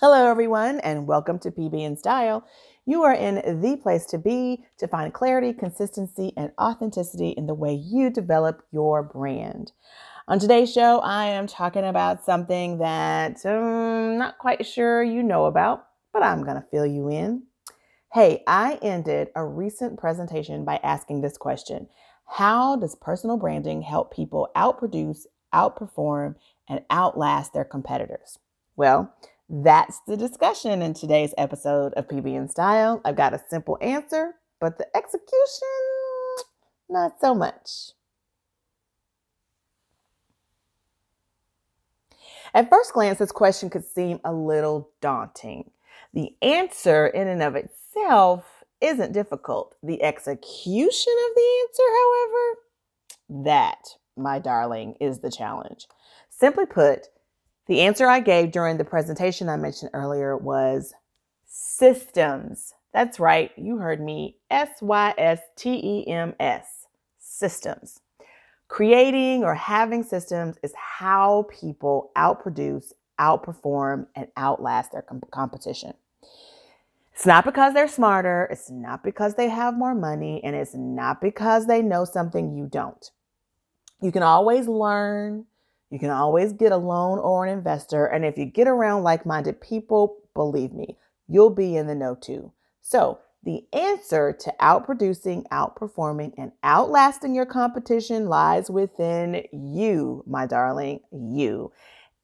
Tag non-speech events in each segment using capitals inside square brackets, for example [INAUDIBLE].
Hello, everyone, and welcome to PB in Style. You are in the place to be to find clarity, consistency, and authenticity in the way you develop your brand. On today's show, I am talking about something that I'm um, not quite sure you know about, but I'm going to fill you in. Hey, I ended a recent presentation by asking this question How does personal branding help people outproduce, outperform, and outlast their competitors? Well, that's the discussion in today's episode of PB in Style. I've got a simple answer, but the execution, not so much. At first glance, this question could seem a little daunting. The answer, in and of itself, isn't difficult. The execution of the answer, however, that, my darling, is the challenge. Simply put, the answer I gave during the presentation I mentioned earlier was systems. That's right, you heard me S Y S T E M S, systems. Creating or having systems is how people outproduce, outperform, and outlast their com- competition. It's not because they're smarter, it's not because they have more money, and it's not because they know something you don't. You can always learn, you can always get a loan or an investor, and if you get around like minded people, believe me, you'll be in the know too. So, the answer to outproducing, outperforming, and outlasting your competition lies within you, my darling, you,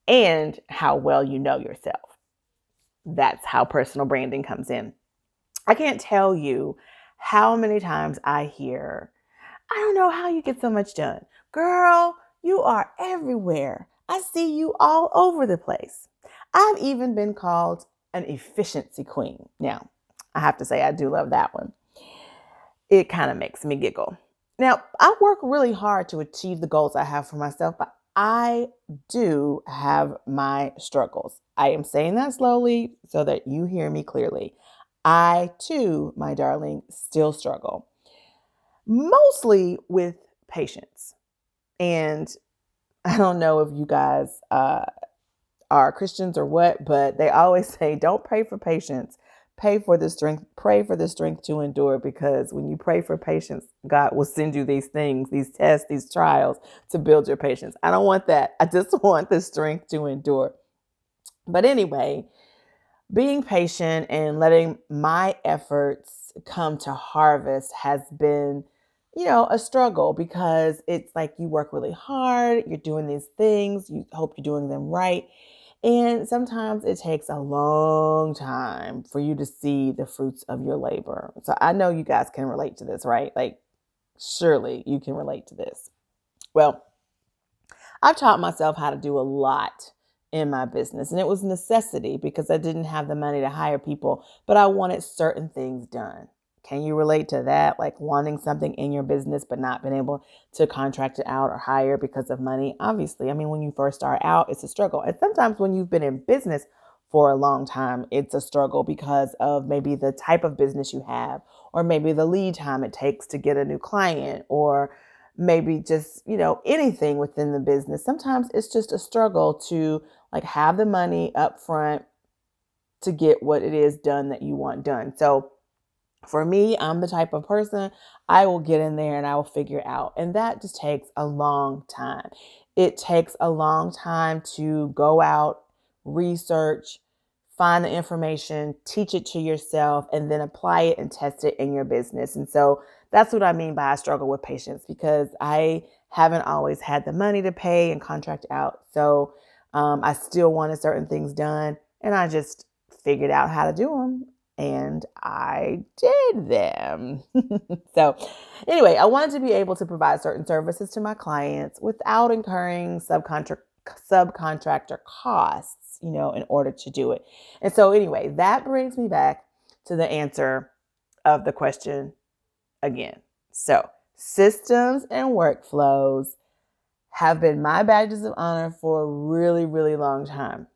and how well you know yourself. That's how personal branding comes in. I can't tell you how many times I hear, I don't know how you get so much done. Girl, you are everywhere. I see you all over the place. I've even been called an efficiency queen. Now, I have to say, I do love that one. It kind of makes me giggle. Now, I work really hard to achieve the goals I have for myself, but I do have my struggles. I am saying that slowly so that you hear me clearly. I too, my darling, still struggle, mostly with patience. And I don't know if you guys uh, are Christians or what, but they always [LAUGHS] say, don't pray for patience pay for the strength, pray for the strength to endure because when you pray for patience, God will send you these things, these tests, these trials to build your patience. I don't want that. I just [LAUGHS] want the strength to endure. But anyway, being patient and letting my efforts come to harvest has been, you know, a struggle because it's like you work really hard, you're doing these things, you hope you're doing them right and sometimes it takes a long time for you to see the fruits of your labor. So I know you guys can relate to this, right? Like, surely you can relate to this. Well, I've taught myself how to do a lot in my business, and it was necessity because I didn't have the money to hire people, but I wanted certain things done. Can you relate to that? Like wanting something in your business, but not being able to contract it out or hire because of money? Obviously, I mean, when you first start out, it's a struggle. And sometimes when you've been in business for a long time, it's a struggle because of maybe the type of business you have, or maybe the lead time it takes to get a new client, or maybe just, you know, anything within the business. Sometimes it's just a struggle to like have the money up front to get what it is done that you want done. So, for me, I'm the type of person I will get in there and I will figure out. And that just takes a long time. It takes a long time to go out, research, find the information, teach it to yourself, and then apply it and test it in your business. And so that's what I mean by I struggle with patience because I haven't always had the money to pay and contract out. So um, I still wanted certain things done, and I just figured out how to do them and I did them. [LAUGHS] so, anyway, I wanted to be able to provide certain services to my clients without incurring subcontract subcontractor costs, you know, in order to do it. And so, anyway, that brings me back to the answer of the question again. So, systems and workflows have been my badges of honor for a really, really long time.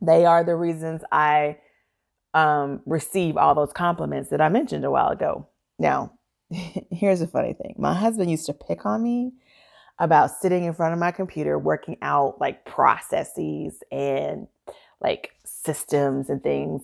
They are the reasons I um, receive all those compliments that I mentioned a while ago. Now, [LAUGHS] here's a funny thing my husband used to pick on me about sitting in front of my computer working out like processes and like systems and things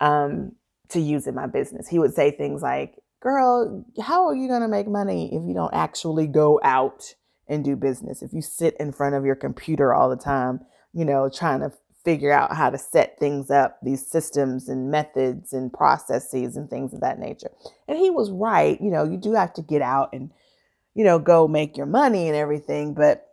um, to use in my business. He would say things like, Girl, how are you going to make money if you don't actually go out and do business? If you sit in front of your computer all the time, you know, trying to figure out how to set things up, these systems and methods and processes and things of that nature. And he was right. You know, you do have to get out and, you know, go make your money and everything. But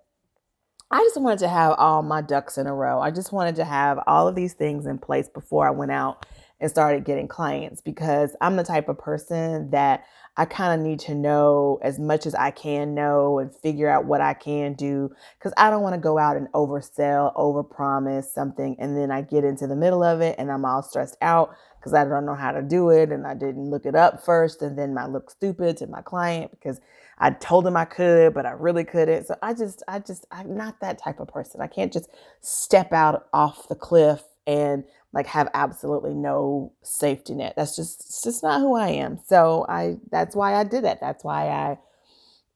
I just wanted to have all my ducks in a row. I just wanted to have all of these things in place before I went out and started getting clients because I'm the type of person that I kind of need to know as much as I can know and figure out what I can do because I don't want to go out and oversell, overpromise something and then I get into the middle of it and I'm all stressed out because I don't know how to do it and I didn't look it up first and then I look stupid to my client because I told him I could but I really couldn't. So I just I just I'm not that type of person. I can't just step out off the cliff and like have absolutely no safety net. That's just it's just not who I am. So I that's why I did it. That's why I,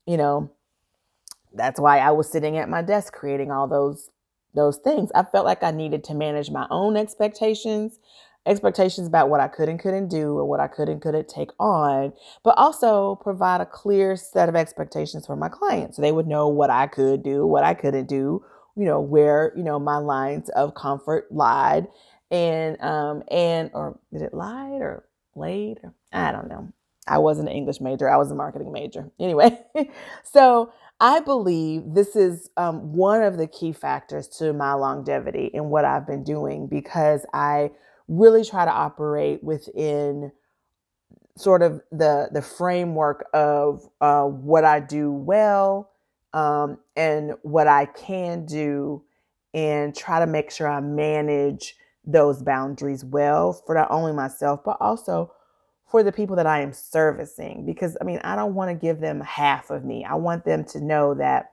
you know, that's why I was sitting at my desk creating all those those things. I felt like I needed to manage my own expectations, expectations about what I could and couldn't do or what I could and couldn't take on, but also provide a clear set of expectations for my clients. So they would know what I could do, what I couldn't do, you know, where, you know, my lines of comfort lied and um and or did it lied or laid or I don't know. I wasn't an English major. I was a marketing major. Anyway, [LAUGHS] so I believe this is um, one of the key factors to my longevity in what I've been doing because I really try to operate within sort of the the framework of uh, what I do well um, and what I can do, and try to make sure I manage those boundaries well for not only myself, but also for the people that I am servicing. Because I mean, I don't want to give them half of me. I want them to know that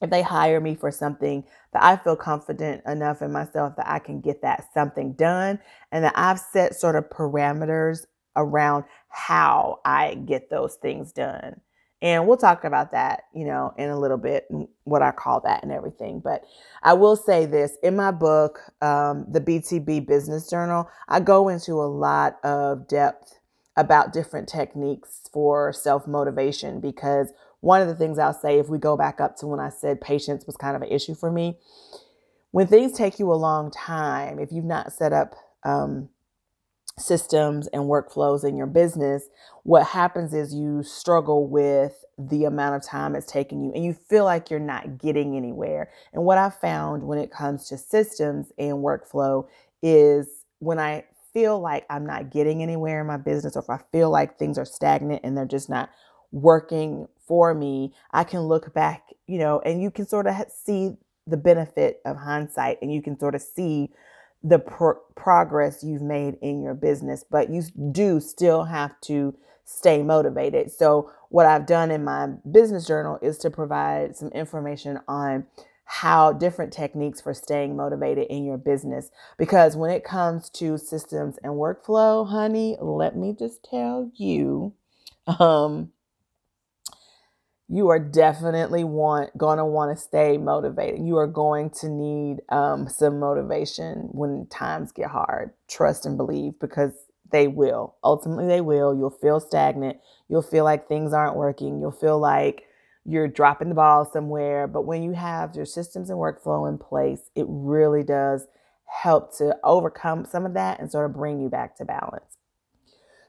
if they hire me for something that I feel confident enough in myself that I can get that something done and that I've set sort of parameters around how I get those things done. And we'll talk about that, you know, in a little bit, what I call that and everything. But I will say this in my book, um, the BTB Business Journal, I go into a lot of depth about different techniques for self motivation because one of the things I'll say, if we go back up to when I said patience was kind of an issue for me, when things take you a long time, if you've not set up um, systems and workflows in your business, what happens is you struggle with the amount of time it's taking you and you feel like you're not getting anywhere. And what I found when it comes to systems and workflow is when I feel like I'm not getting anywhere in my business or if I feel like things are stagnant and they're just not working for me, I can look back, you know, and you can sort of see the benefit of hindsight and you can sort of see the pro- progress you've made in your business, but you do still have to stay motivated. So, what I've done in my business journal is to provide some information on how different techniques for staying motivated in your business. Because when it comes to systems and workflow, honey, let me just tell you, um, you are definitely want to want to stay motivated. You are going to need um, some motivation when times get hard. Trust and believe because they will. Ultimately, they will. You'll feel stagnant. You'll feel like things aren't working. You'll feel like you're dropping the ball somewhere. But when you have your systems and workflow in place, it really does help to overcome some of that and sort of bring you back to balance.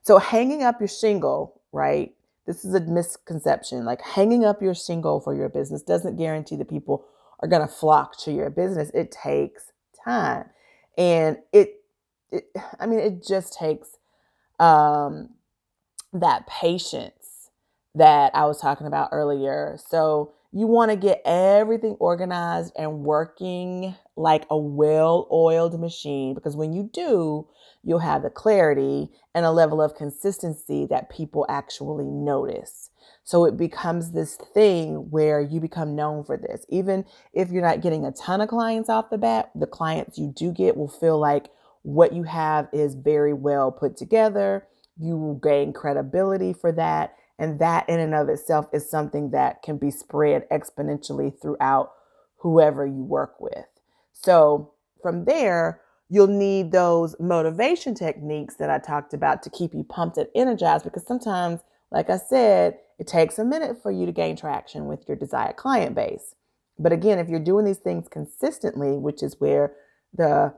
So, hanging up your shingle, right? This is a misconception. Like hanging up your shingle for your business doesn't guarantee that people are going to flock to your business. It takes time. And it, it [SIGHS] I mean, it just takes um, that patience that I was talking about earlier. So you want to get everything organized and working like a well oiled machine because when you do, you'll have the clarity and a level of consistency that people actually notice. So it becomes this thing where you become known for this. Even if you're not getting a ton of clients off the bat, the clients you do get will feel like what you have is very well put together. You will gain credibility for that. And that, in and of itself, is something that can be spread exponentially throughout whoever you work with. So, from there, you'll need those motivation techniques that I talked about to keep you pumped and energized because sometimes, like I said, it takes a minute for you to gain traction with your desired client base. But again, if you're doing these things consistently, which is where the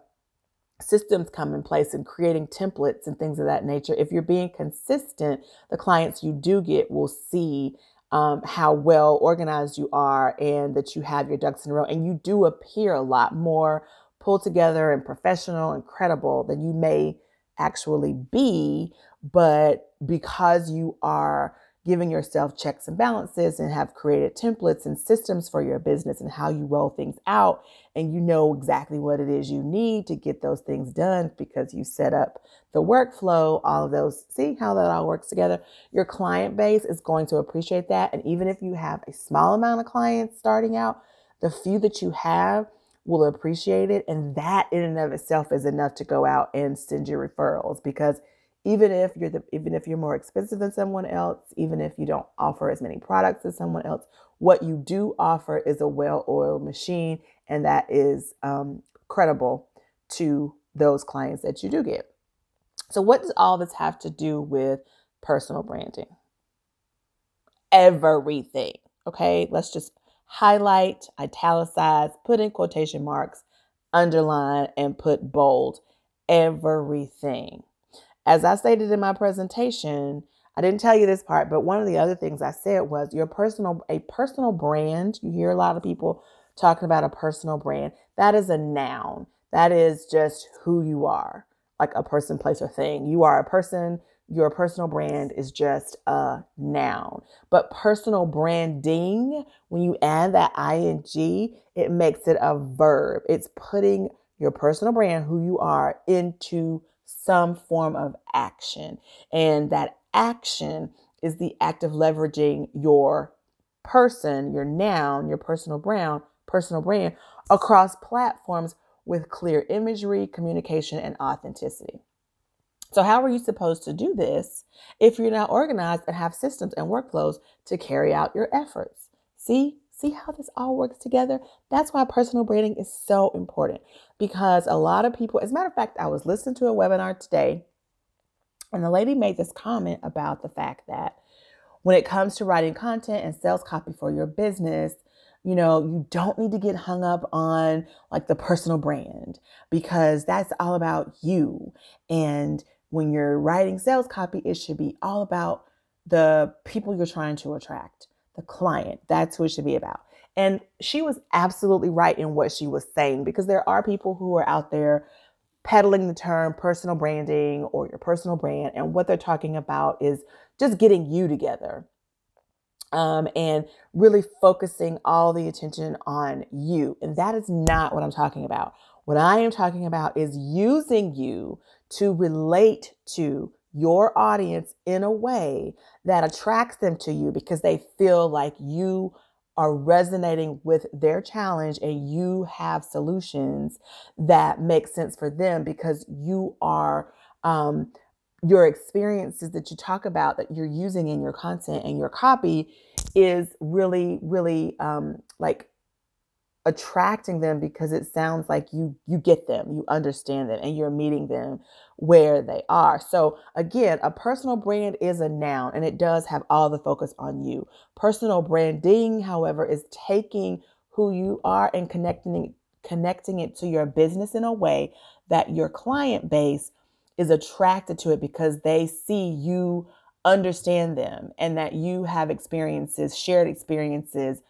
systems come in place and creating templates and things of that nature, if you're being consistent, the clients you do get will see um, how well organized you are and that you have your ducks in a row. And you do appear a lot more pulled together and professional and credible than you may actually be. But because you are giving yourself checks and balances and have created templates and systems for your business and how you roll things out. And you know exactly what it is you need to get those things done because you set up the workflow all of those see how that all works together? Your client base is going to appreciate that. And even if you have a small amount of clients starting out the few that you have will appreciate it. And that in and of itself is enough to go out and send you referrals because even if you're the even if you're more expensive than someone else even if you don't offer as many products as someone else what you do offer is a well-oiled machine and that is um, credible to those clients that you do get. So what does all this have to do with personal branding? Everything okay? Let's just highlight italicize put in quotation marks underline and put bold. Everything as I stated in my presentation, I didn't tell you this part, but one of the other things I said was your personal a personal brand. You hear a lot of people talking about a personal brand. That is a noun. That is just who you are, like a person, place, or thing. You are a person. Your personal brand is just a noun. But personal branding, when you add that ing, it makes it a verb. It's putting your personal brand, who you are, into some form of action. And that action is the act of leveraging your person, your noun, your personal brand, personal brand across platforms with clear imagery, communication, and authenticity. So, how are you supposed to do this if you're not organized and have systems and workflows to carry out your efforts? See, See how this all works together? That's why personal branding is so important because a lot of people, as a matter of fact, I was listening to a webinar today and the lady made this comment about the fact that when it comes to writing content and sales copy for your business, you know, you don't need to get hung up on like the personal brand because that's all about you. And when you're writing sales copy, it should be all about the people you're trying to attract the client. That's who it should be about. And she was absolutely right in what she was saying because there are people who are out there peddling the term personal branding or your personal brand. And what they're talking about is just getting you together um, and really focusing all the attention on you. And that is not what I'm talking about. What I am talking about is using you to relate to your audience in a way that attracts them to you because they feel like you are resonating with their challenge and you have solutions that make sense for them because you are um, your experiences that you talk about that you're using in your content and your copy is really really um, like attracting them because it sounds like you you get them you understand them and you're meeting them where they are. So again a personal brand is a noun and it does have all the focus on you. Personal branding however is taking who you are and connecting connecting it to your business in a way that your client base is attracted to it because they see you understand them and that you have experiences shared experiences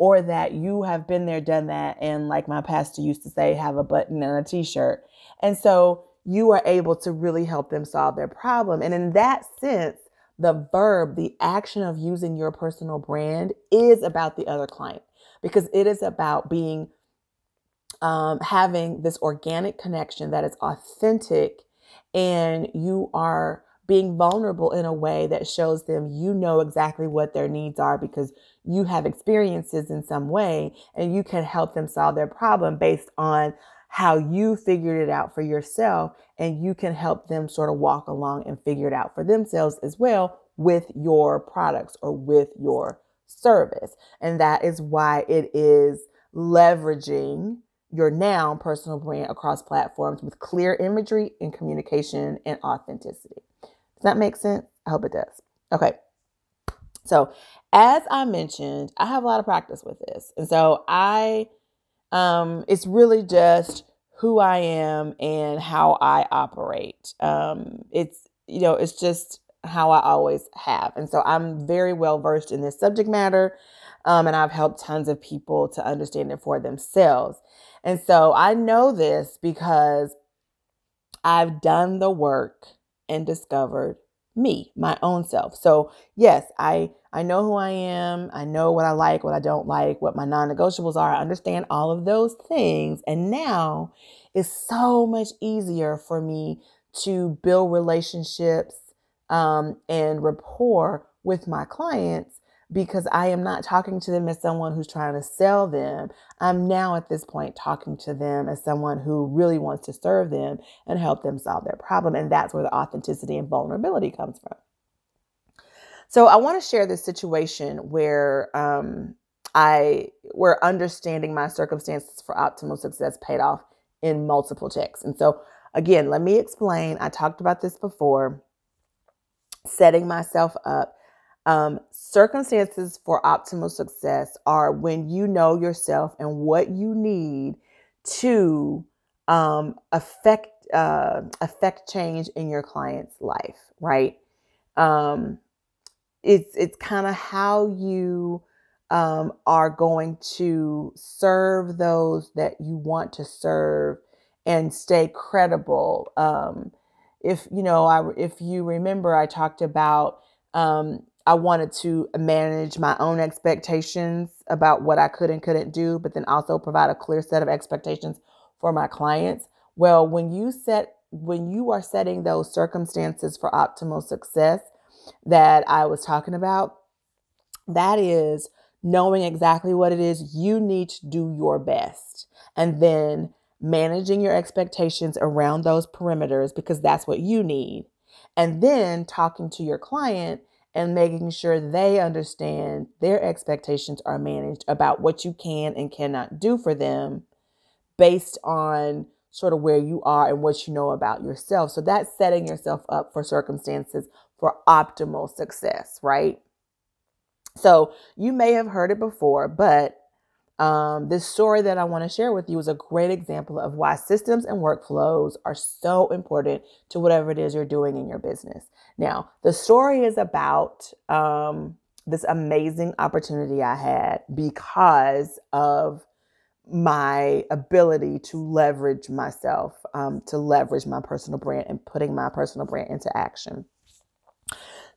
or that you have been there, done that, and like my pastor used to say, have a button and a t shirt. And so you are able to really help them solve their problem. And in that sense, the verb, the action of using your personal brand is about the other client because it is about being, um, having this organic connection that is authentic and you are being vulnerable in a way that shows them you know exactly what their needs are because you have experiences in some way and you can help them solve their problem based on how you figured it out for yourself and you can help them sort of walk along and figure it out for themselves as well with your products or with your service. And that is why it is leveraging your now personal brand across platforms with clear imagery and communication and authenticity. Does that make sense? I hope it does. Okay. So, as I mentioned, I have a lot of practice with this. And so I um it's really just who I am and how I operate. Um it's you know, it's just how I always have. And so I'm very well versed in this subject matter. Um, and I've helped tons of people to understand it for themselves. And so I know this because I've done the work and discovered me, my own self. So, yes, I I know who I am. I know what I like, what I don't like, what my non-negotiables are. I understand all of those things. And now it's so much easier for me to build relationships um, and rapport with my clients because I am not talking to them as someone who's trying to sell them. I'm now at this point talking to them as someone who really wants to serve them and help them solve their problem. And that's where the authenticity and vulnerability comes from. So I want to share this situation where um, I where understanding my circumstances for optimal success paid off in multiple checks. And so again, let me explain. I talked about this before. Setting myself up um, circumstances for optimal success are when you know yourself and what you need to um, affect uh, affect change in your client's life, right? Um, it's it's kind of how you um, are going to serve those that you want to serve and stay credible. Um, if you know, I if you remember, I talked about um, I wanted to manage my own expectations about what I could and couldn't do, but then also provide a clear set of expectations for my clients. Well, when you set when you are setting those circumstances for optimal success that I was talking about, that is knowing exactly what it is you need to do your best and then managing your expectations around those perimeters because that's what you need. And then talking to your client and making sure they understand their expectations are managed about what you can and cannot do for them based on sort of where you are and what you know about yourself. So that's setting yourself up for circumstances for optimal success, right? So you may have heard it before, but um, this story that I want to share with you is a great example of why systems and workflows are so important to whatever it is you're doing in your business. Now, the story is about um, this amazing opportunity I had because of my ability to leverage myself, um, to leverage my personal brand and putting my personal brand into action.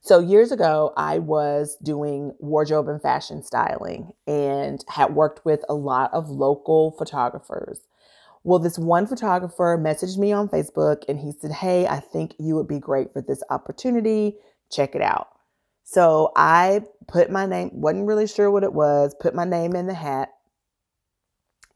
So years ago, I was doing wardrobe and fashion styling and had worked with a lot of local photographers. Well, this one photographer messaged me on Facebook and he said, Hey, I think you would be great for this opportunity. Check it out. So I put my name, wasn't really sure what it was, put my name in the hat.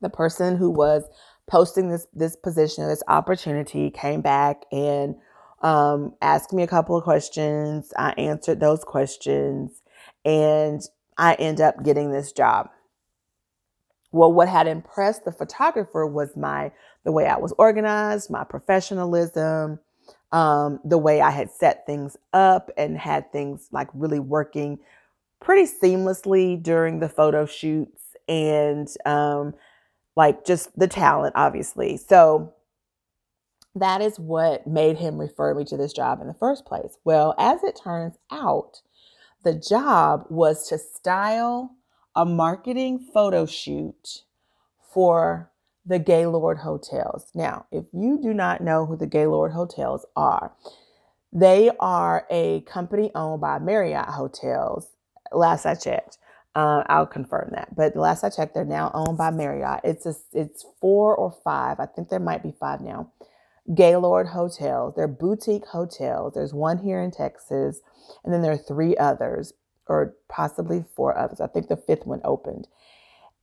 The person who was posting this this position, this opportunity came back and um, asked me a couple of questions. I answered those questions and I end up getting this job. Well, what had impressed the photographer was my the way I was organized, my professionalism, um, the way I had set things up and had things like really working pretty seamlessly during the photo shoots and um, like just the talent, obviously. So that is what made him refer me to this job in the first place. Well, as it turns out, the job was to style a marketing photo shoot for the Gaylord Hotels. Now, if you do not know who the Gaylord Hotels are, they are a company owned by Marriott Hotels. Last I checked, uh, I'll confirm that. But last I checked, they're now owned by Marriott. It's a, it's four or five. I think there might be five now Gaylord hotels. They're boutique hotels. There's one here in Texas, and then there are three others, or possibly four others. I think the fifth one opened.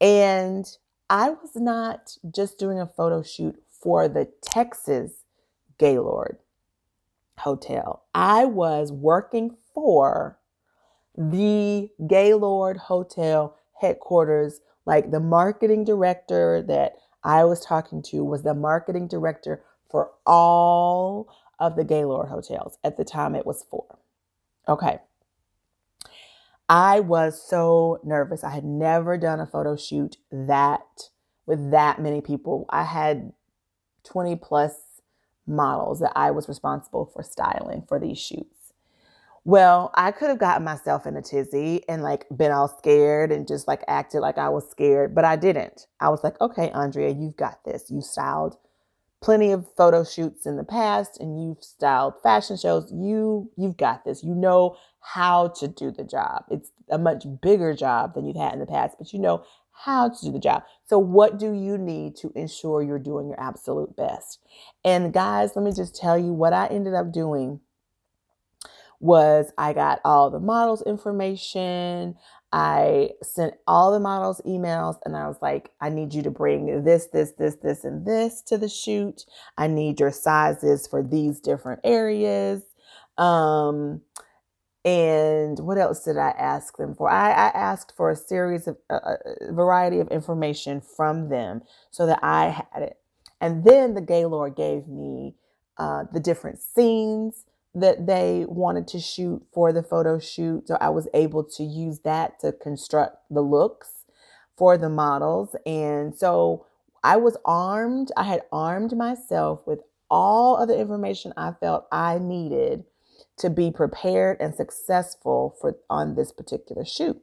And I was not just doing a photo shoot for the Texas Gaylord Hotel, I was working for the Gaylord Hotel headquarters, like the marketing director that I was talking to was the marketing director for all of the Gaylord hotels. At the time, it was four. Okay. I was so nervous. I had never done a photo shoot that with that many people. I had 20 plus models that I was responsible for styling for these shoots. Well, I could have gotten myself in a tizzy and like been all scared and just like acted like I was scared, but I didn't. I was like, okay, Andrea, you've got this. You styled plenty of photo shoots in the past and you've styled fashion shows. You you've got this. You know how to do the job. It's a much bigger job than you've had in the past, but you know how to do the job. So, what do you need to ensure you're doing your absolute best? And, guys, let me just tell you what I ended up doing was I got all the models information. I sent all the models emails and I was like, I need you to bring this, this, this, this, and this to the shoot. I need your sizes for these different areas. Um, and what else did I ask them for? I, I asked for a series of a, a variety of information from them so that I had it. And then the Gaylord gave me uh, the different scenes that they wanted to shoot for the photo shoot. So I was able to use that to construct the looks for the models. And so I was armed. I had armed myself with all of the information I felt I needed to be prepared and successful for on this particular shoot.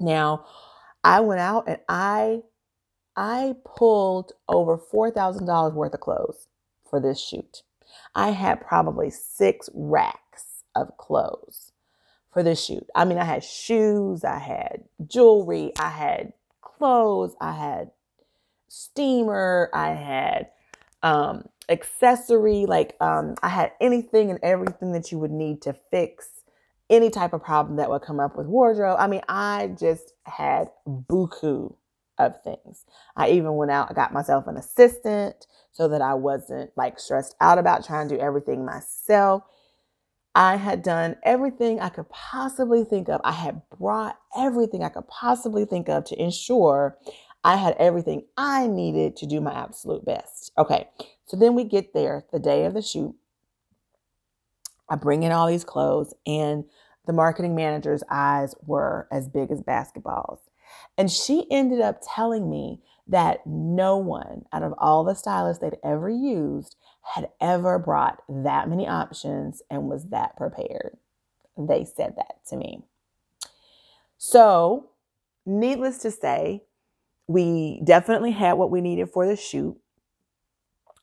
Now, I went out and I I pulled over $4,000 worth of clothes for this shoot. I had probably 6 racks of clothes for the shoot. I mean, I had shoes, I had jewelry, I had clothes, I had steamer, I had um, accessory. Like um, I had anything and everything that you would need to fix any type of problem that would come up with wardrobe. I mean, I just had buku of things. I even went out, I got myself an assistant so that I wasn't like stressed out about trying to do everything myself. I had done everything I could possibly think of. I had brought everything I could possibly think of to ensure I had everything I needed to do my absolute best. Okay, so then we get there the day of the shoot. I bring in all these clothes, and the marketing manager's eyes were as big as basketballs. And she ended up telling me that no one out of all the stylists they'd ever used had ever brought that many options and was that prepared. They said that to me. So, needless to say, we definitely had what we needed for the shoot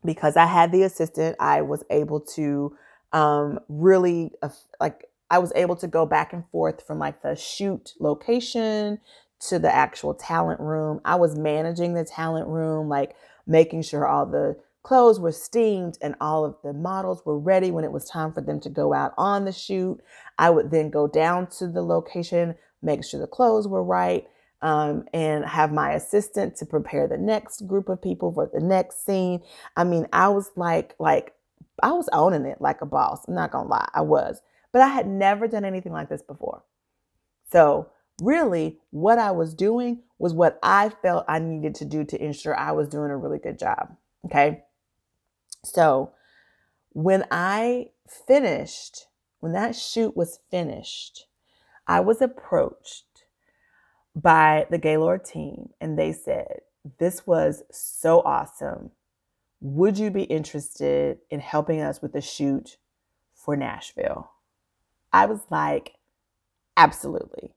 because I had the assistant. I was able to um, really uh, like I was able to go back and forth from like the shoot location to the actual talent room. I was managing the talent room, like making sure all the clothes were steamed and all of the models were ready when it was time for them to go out on the shoot. I would then go down to the location, make sure the clothes were right, um, and have my assistant to prepare the next group of people for the next scene. I mean, I was like, like, I was owning it like a boss. I'm not gonna lie, I was, but I had never done anything like this before. So, really, what I was doing was what I felt I needed to do to ensure I was doing a really good job. Okay. So, when I finished, when that shoot was finished, I was approached by the Gaylord team, and they said, This was so awesome. Would you be interested in helping us with the shoot for Nashville? I was like, Absolutely.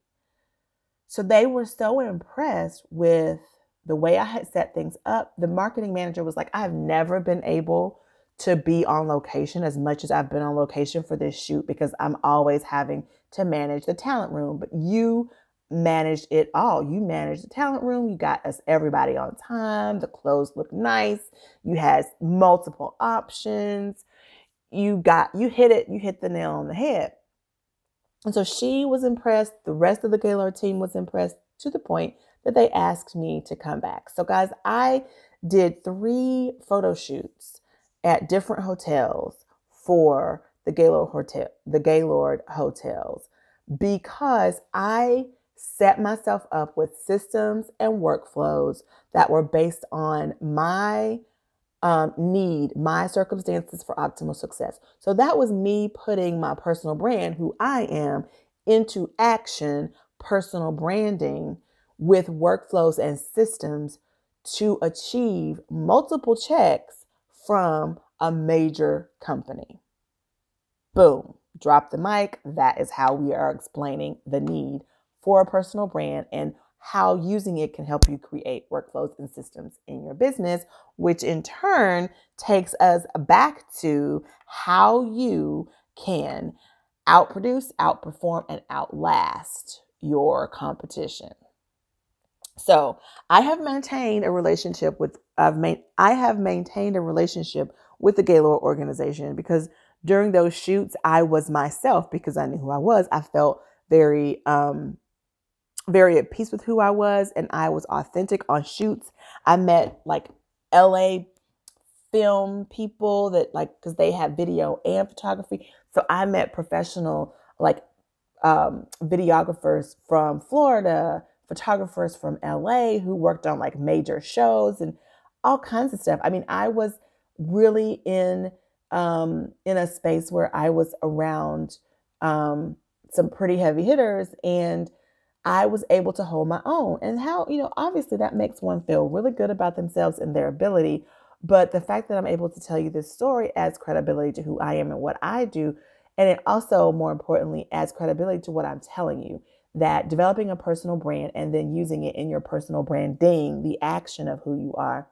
So they were so impressed with the way I had set things up. The marketing manager was like, I've never been able to be on location as much as I've been on location for this shoot because I'm always having to manage the talent room. But you managed it all. You managed the talent room. You got us everybody on time. The clothes looked nice. You had multiple options. You got you hit it. You hit the nail on the head. And so she was impressed. The rest of the Gaylord team was impressed to the point that they asked me to come back. So guys, I did three photo shoots at different hotels for the Gaylord hotel, the Gaylord hotels because I set myself up with systems and workflows that were based on my um, need, my circumstances for optimal success. So that was me putting my personal brand, who I am, into action, personal branding with workflows and systems to achieve multiple checks from a major company. Boom, drop the mic. That is how we are explaining the need for a personal brand and how using it can help you create workflows and systems in your business, which in turn takes us back to how you can outproduce, outperform, and outlast your competition. So I have maintained a relationship with I've made I have maintained a relationship with the Gaylord organization because during those shoots I was myself because I knew who I was. I felt very um very at peace with who I was and I was authentic on shoots. I met like LA film people that like because they have video and photography. So I met professional like um, videographers from Florida, photographers from LA who worked on like major shows and all kinds of stuff. I mean, I was really in um, in a space where I was around um, some pretty heavy hitters and I was able to hold my own. And how, you know, obviously that makes one feel really good about themselves and their ability. But the fact that I'm able to tell you this story adds credibility to who I am and what I do. And it also, more importantly, adds credibility to what I'm telling you that developing a personal brand and then using it in your personal branding, the action of who you are,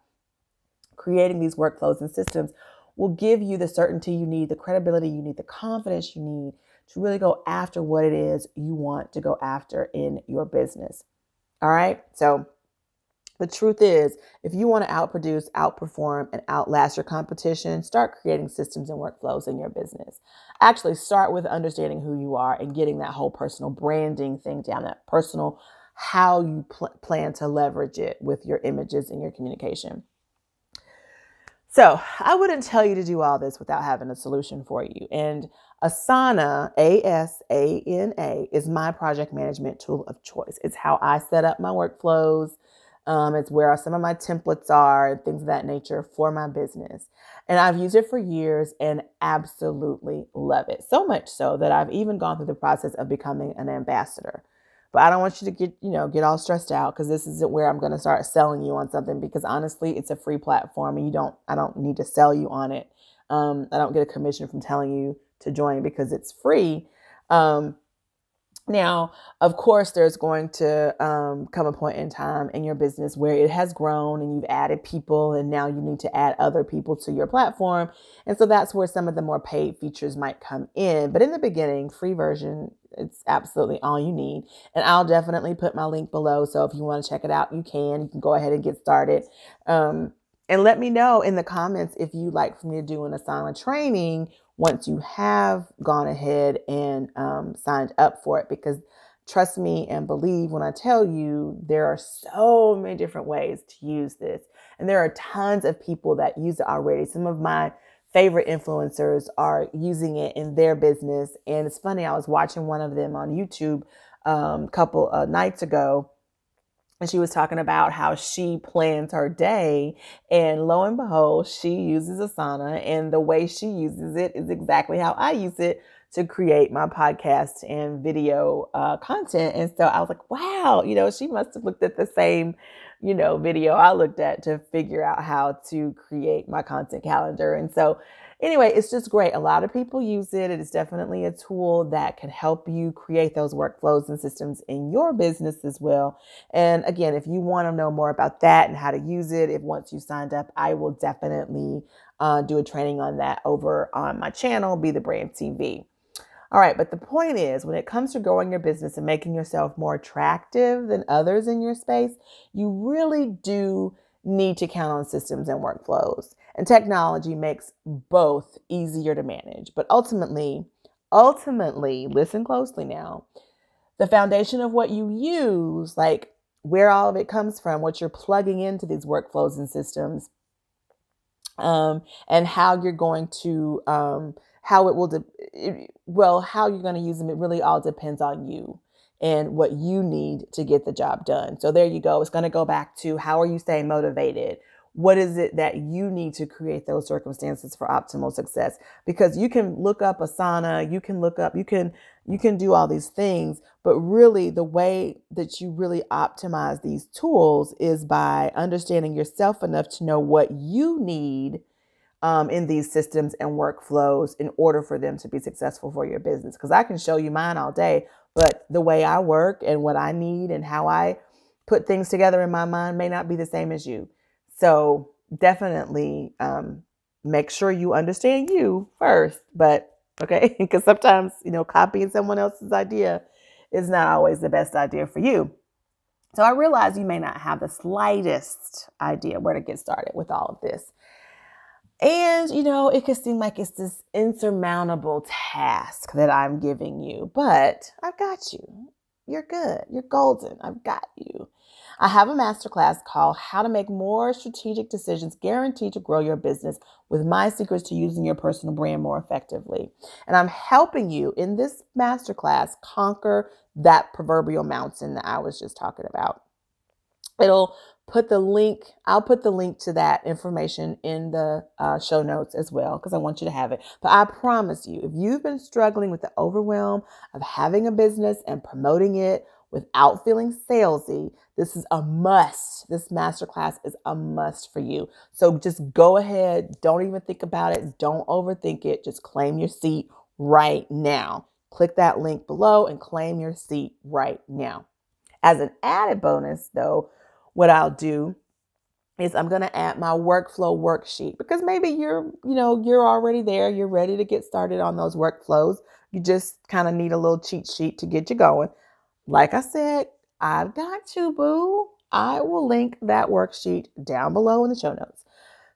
creating these workflows and systems will give you the certainty you need, the credibility you need, the confidence you need to really go after what it is you want to go after in your business. All right. So the truth is, if you want to outproduce, outperform, and outlast your competition, start creating systems and workflows in your business. Actually, start with understanding who you are and getting that whole personal branding thing down, that personal how you pl- plan to leverage it with your images and your communication. So, I wouldn't tell you to do all this without having a solution for you. And Asana, A S A N A, is my project management tool of choice. It's how I set up my workflows. Um, it's where some of my templates are, and things of that nature for my business. And I've used it for years and absolutely love it. So much so that I've even gone through the process of becoming an ambassador. But I don't want you to get, you know, get all stressed out because this isn't where I'm going to start selling you on something because honestly, it's a free platform and you don't, I don't need to sell you on it. Um, I don't get a commission from telling you to join because it's free. Um, now, of course, there's going to um, come a point in time in your business where it has grown and you've added people, and now you need to add other people to your platform. And so that's where some of the more paid features might come in. But in the beginning, free version, it's absolutely all you need. And I'll definitely put my link below. So if you want to check it out, you can. You can go ahead and get started. Um, and let me know in the comments if you'd like for me to do an Asana training once you have gone ahead and um, signed up for it because trust me and believe when I tell you there are so many different ways to use this. And there are tons of people that use it already. Some of my favorite influencers are using it in their business. And it's funny, I was watching one of them on YouTube um, a couple of nights ago and she was talking about how she plans her day and lo and behold she uses asana and the way she uses it is exactly how i use it to create my podcast and video uh, content. And so i was like wow you know she must have looked at the same you know video i looked at to figure out how to create my content calendar. And so anyway, it's just great. A lot of people use it. It is definitely a tool that can help you create those workflows and systems in your business as well. And again, if you want to know more about that and how to use it, if once you signed up, I will definitely uh, do a training on that over on my channel, Be the Brand TV. All right, but the point is, when it comes to growing your business and making yourself more attractive than others in your space, you really do need to count on systems and workflows. And technology makes both easier to manage. But ultimately, ultimately, listen closely now. The foundation of what you use, like where all of it comes from, what you're plugging into these workflows and systems, um, and how you're going to, um, how it will, de- it, well, how you're going to use them, it really all depends on you and what you need to get the job done. So there you go. It's going to go back to how are you staying motivated? What is it that you need to create those circumstances for optimal success? Because you can look up Asana, you can look up, you can you can do all these things, but really the way that you really optimize these tools is by understanding yourself enough to know what you need um, in these systems and workflows in order for them to be successful for your business. Because I can show you mine all day, but the way I work and what I need and how I put things together in my mind may not be the same as you. So definitely um, make sure you understand you first. But okay, [LAUGHS] because sometimes, you know, copying someone else's idea is not always the best idea for you. So I realize you may not have the slightest idea where to get started with all of this. And, you know, it could seem like it's this insurmountable task that I'm giving you, but I've got you. You're good. You're golden. I've got you. I have a masterclass called How to Make More Strategic Decisions Guaranteed to Grow Your Business with My Secrets to Using Your Personal Brand More Effectively. And I'm helping you in this masterclass conquer that proverbial mountain that I was just talking about. It'll put the link i'll put the link to that information in the uh, show notes as well because i want you to have it but i promise you if you've been struggling with the overwhelm of having a business and promoting it without feeling salesy this is a must. This masterclass is a must for you. So just go ahead. Don't even think about it. Don't overthink it. Just claim your seat right now. Click that link below and claim your seat right now. As an added bonus though what I'll do is I'm going to add my workflow worksheet because maybe you're, you know, you're already there, you're ready to get started on those workflows. You just kind of need a little cheat sheet to get you going. Like I said, I've got you, boo. I will link that worksheet down below in the show notes.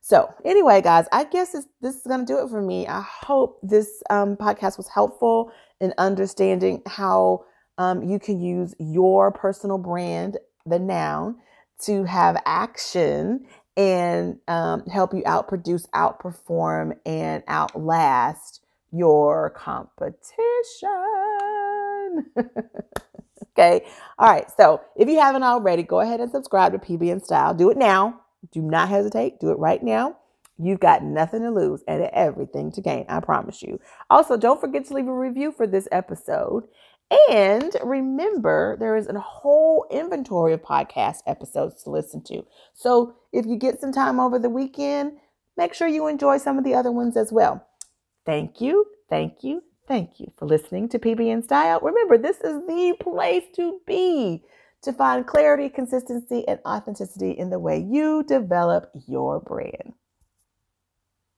So, anyway, guys, I guess this, is going to do it for me. I hope this um, podcast was helpful in understanding how um, you can use your personal brand, the noun, to have action and um, help you outproduce, outperform, and outlast your competition. [LAUGHS] okay. All right. So if you haven't already, go ahead and subscribe to PB and Style. Do it now. Do not hesitate. Do it right now. You've got nothing to lose and everything to gain. I promise you. Also, don't forget to leave a review for this episode. And remember, there is a whole inventory of podcast episodes to listen to. So if you get some time over the weekend, make sure you enjoy some of the other ones as well. Thank you, thank you, thank you for listening to PB and Style. Remember, this is the place to be to find clarity, consistency, and authenticity in the way you develop your brand.